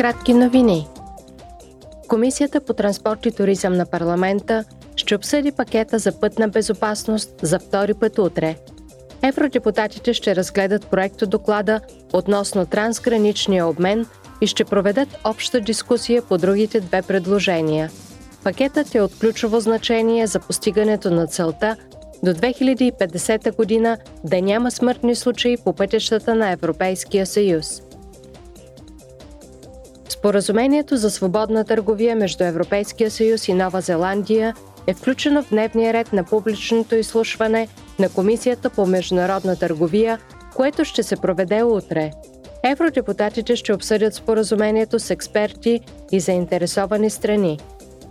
Кратки новини. Комисията по транспорт и туризъм на парламента ще обсъди пакета за пътна безопасност за втори път утре. Евродепутатите ще разгледат проекто доклада относно трансграничния обмен и ще проведат обща дискусия по другите две предложения. Пакетът е от ключово значение за постигането на целта до 2050 година да няма смъртни случаи по пътищата на Европейския съюз. Споразумението за свободна търговия между Европейския съюз и Нова Зеландия е включено в дневния ред на публичното изслушване на Комисията по международна търговия, което ще се проведе утре. Евродепутатите ще обсъдят споразумението с експерти и заинтересовани страни.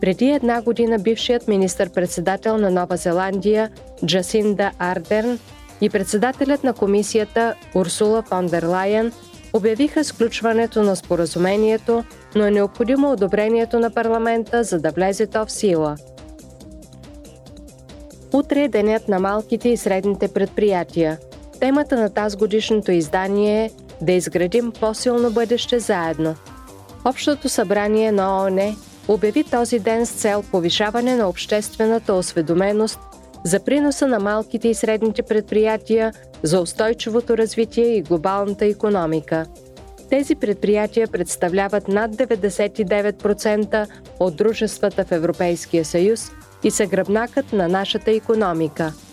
Преди една година бившият министър-председател на Нова Зеландия Джасинда Ардерн и председателят на комисията Урсула фон дер Лайен обявиха сключването на споразумението, но е необходимо одобрението на парламента, за да влезе то в сила. Утре е денят на малките и средните предприятия. Темата на тази годишното издание е да изградим по-силно бъдеще заедно. Общото събрание на ООН обяви този ден с цел повишаване на обществената осведоменост за приноса на малките и средните предприятия за устойчивото развитие и глобалната економика. Тези предприятия представляват над 99% от дружествата в Европейския съюз и са гръбнакът на нашата економика –